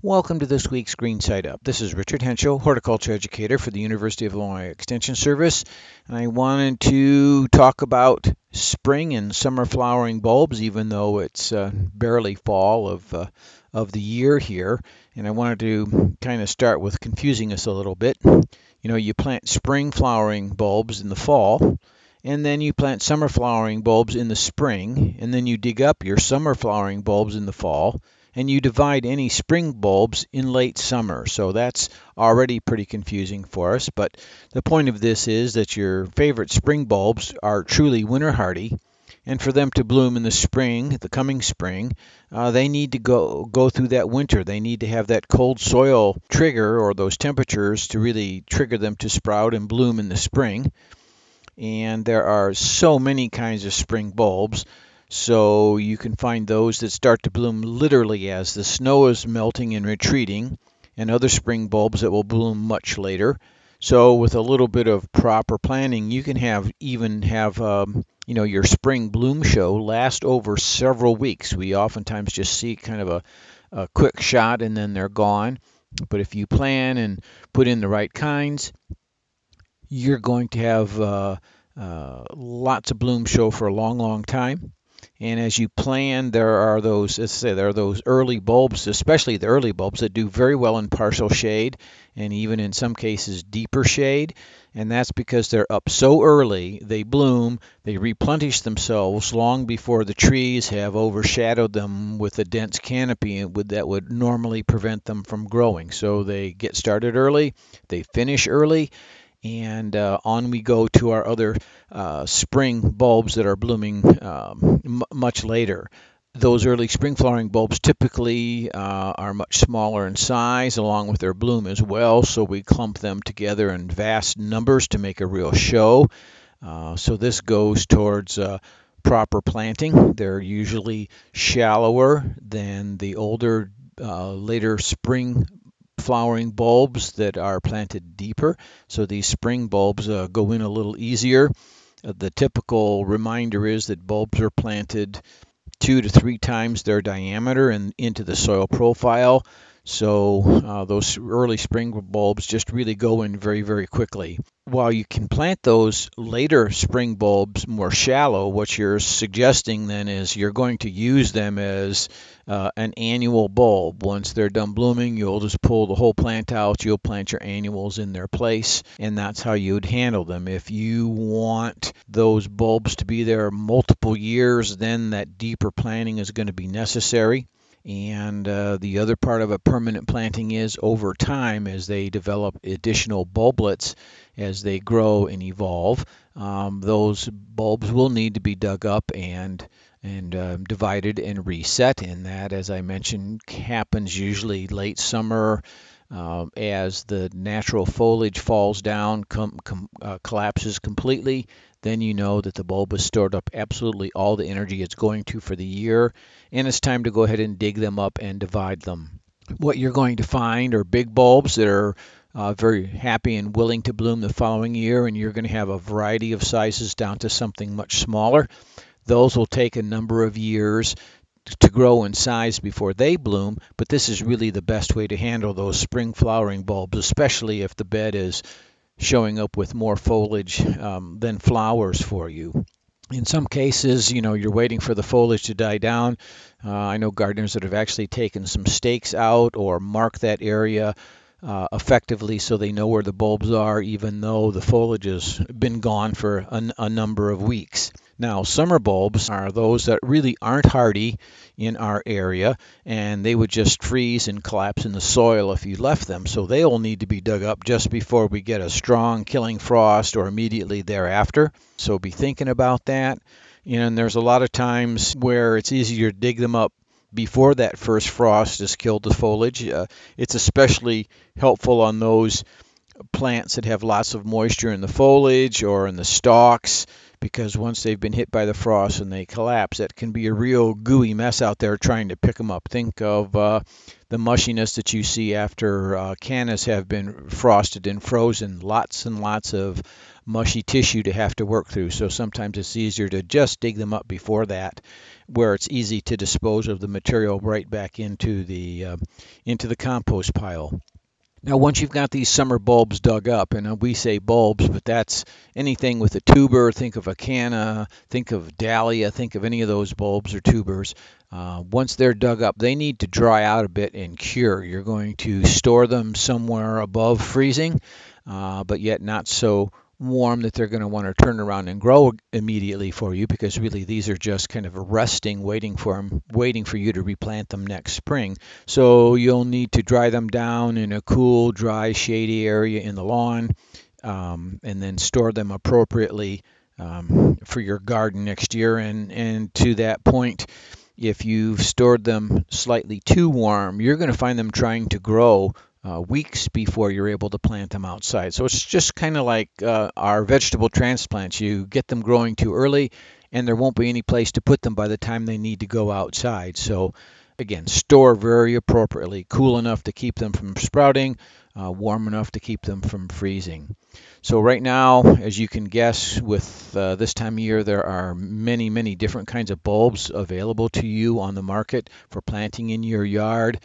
Welcome to this week's Green Side Up. This is Richard Hentschel, horticulture educator for the University of Illinois Extension Service, and I wanted to talk about spring and summer flowering bulbs, even though it's uh, barely fall of uh, of the year here. And I wanted to kind of start with confusing us a little bit. You know, you plant spring flowering bulbs in the fall, and then you plant summer flowering bulbs in the spring, and then you dig up your summer flowering bulbs in the fall and you divide any spring bulbs in late summer. So that's already pretty confusing for us. But the point of this is that your favorite spring bulbs are truly winter hardy. And for them to bloom in the spring, the coming spring, uh, they need to go go through that winter. They need to have that cold soil trigger or those temperatures to really trigger them to sprout and bloom in the spring. And there are so many kinds of spring bulbs. So you can find those that start to bloom literally as the snow is melting and retreating, and other spring bulbs that will bloom much later. So with a little bit of proper planning, you can have even have um, you know your spring bloom show last over several weeks. We oftentimes just see kind of a, a quick shot and then they're gone. But if you plan and put in the right kinds, you're going to have uh, uh, lots of bloom show for a long, long time. And as you plan, there are those, I say, there are those early bulbs, especially the early bulbs that do very well in partial shade and even in some cases deeper shade. And that's because they're up so early, they bloom, they replenish themselves long before the trees have overshadowed them with a dense canopy that would normally prevent them from growing. So they get started early, they finish early, and uh, on we go to our other uh, spring bulbs that are blooming um, m- much later. Those early spring flowering bulbs typically uh, are much smaller in size along with their bloom as well, so we clump them together in vast numbers to make a real show. Uh, so this goes towards uh, proper planting. They're usually shallower than the older, uh, later spring flowering bulbs that are planted deeper. So these spring bulbs uh, go in a little easier. Uh, the typical reminder is that bulbs are planted two to three times their diameter and into the soil profile. So uh, those early spring bulbs just really go in very, very quickly. While you can plant those later spring bulbs more shallow, what you're suggesting then is you're going to use them as uh, an annual bulb. Once they're done blooming, you'll just pull the whole plant out, you'll plant your annuals in their place, and that's how you'd handle them. If you want those bulbs to be there multiple years, then that deeper planting is going to be necessary. And uh, the other part of a permanent planting is over time, as they develop additional bulblets, as they grow and evolve, um, those bulbs will need to be dug up and and uh, divided and reset. And that, as I mentioned, happens usually late summer. Uh, as the natural foliage falls down, com- com- uh, collapses completely, then you know that the bulb has stored up absolutely all the energy it's going to for the year, and it's time to go ahead and dig them up and divide them. What you're going to find are big bulbs that are uh, very happy and willing to bloom the following year, and you're going to have a variety of sizes down to something much smaller. Those will take a number of years to grow in size before they bloom, but this is really the best way to handle those spring flowering bulbs, especially if the bed is showing up with more foliage um, than flowers for you. In some cases, you know, you're waiting for the foliage to die down. Uh, I know gardeners that have actually taken some stakes out or marked that area uh, effectively so they know where the bulbs are, even though the foliage has been gone for a, a number of weeks. Now, summer bulbs are those that really aren't hardy in our area, and they would just freeze and collapse in the soil if you left them. So they'll need to be dug up just before we get a strong killing frost or immediately thereafter. So be thinking about that. And there's a lot of times where it's easier to dig them up before that first frost has killed the foliage. Uh, it's especially helpful on those plants that have lots of moisture in the foliage or in the stalks because once they've been hit by the frost and they collapse, that can be a real gooey mess out there trying to pick them up. Think of uh, the mushiness that you see after uh, cannas have been frosted and frozen. Lots and lots of mushy tissue to have to work through. So sometimes it's easier to just dig them up before that. where it's easy to dispose of the material right back into the uh, into the compost pile. Now, once you've got these summer bulbs dug up, and we say bulbs, but that's anything with a tuber. Think of a canna, think of dahlia, think of any of those bulbs or tubers. Uh, once they're dug up, they need to dry out a bit and cure. You're going to store them somewhere above freezing, uh, but yet not so warm that they're going to want to turn around and grow immediately for you because really these are just kind of resting waiting for them waiting for you to replant them next spring. So you'll need to dry them down in a cool dry shady area in the lawn um, and then store them appropriately um, for your garden next year. And and to that point if you've stored them slightly too warm you're going to find them trying to grow uh, weeks before you're able to plant them outside. So it's just kind of like uh, our vegetable transplants. You get them growing too early, and there won't be any place to put them by the time they need to go outside. So again, store very appropriately, cool enough to keep them from sprouting, uh, warm enough to keep them from freezing. So right now, as you can guess, with uh, this time of year, there are many, many different kinds of bulbs available to you on the market for planting in your yard.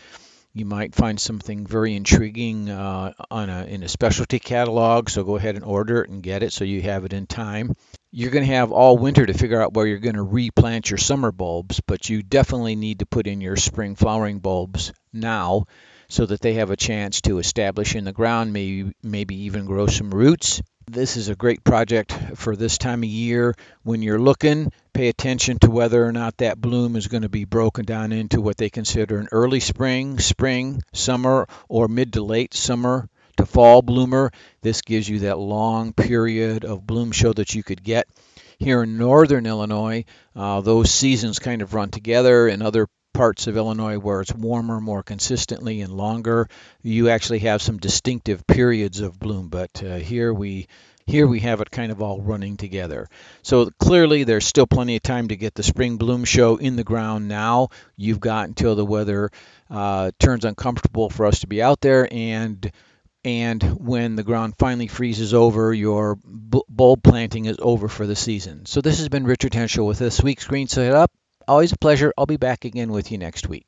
You might find something very intriguing uh, on a, in a specialty catalog, so go ahead and order it and get it so you have it in time. You're going to have all winter to figure out where you're going to replant your summer bulbs, but you definitely need to put in your spring flowering bulbs now so that they have a chance to establish in the ground, maybe, maybe even grow some roots. This is a great project for this time of year. When you're looking, pay attention to whether or not that bloom is going to be broken down into what they consider an early spring, spring, summer, or mid to late summer to fall bloomer. This gives you that long period of bloom show that you could get. Here in northern Illinois, uh, those seasons kind of run together. In other parts of Illinois where it's warmer more consistently and longer, you actually have some distinctive periods of bloom. But uh, here we here we have it kind of all running together. So clearly there's still plenty of time to get the spring bloom show in the ground now. You've got until the weather uh, turns uncomfortable for us to be out there and and when the ground finally freezes over, your bulb planting is over for the season. So this has been Richard Hentschel with this week's Green Side Up. Always a pleasure. I'll be back again with you next week.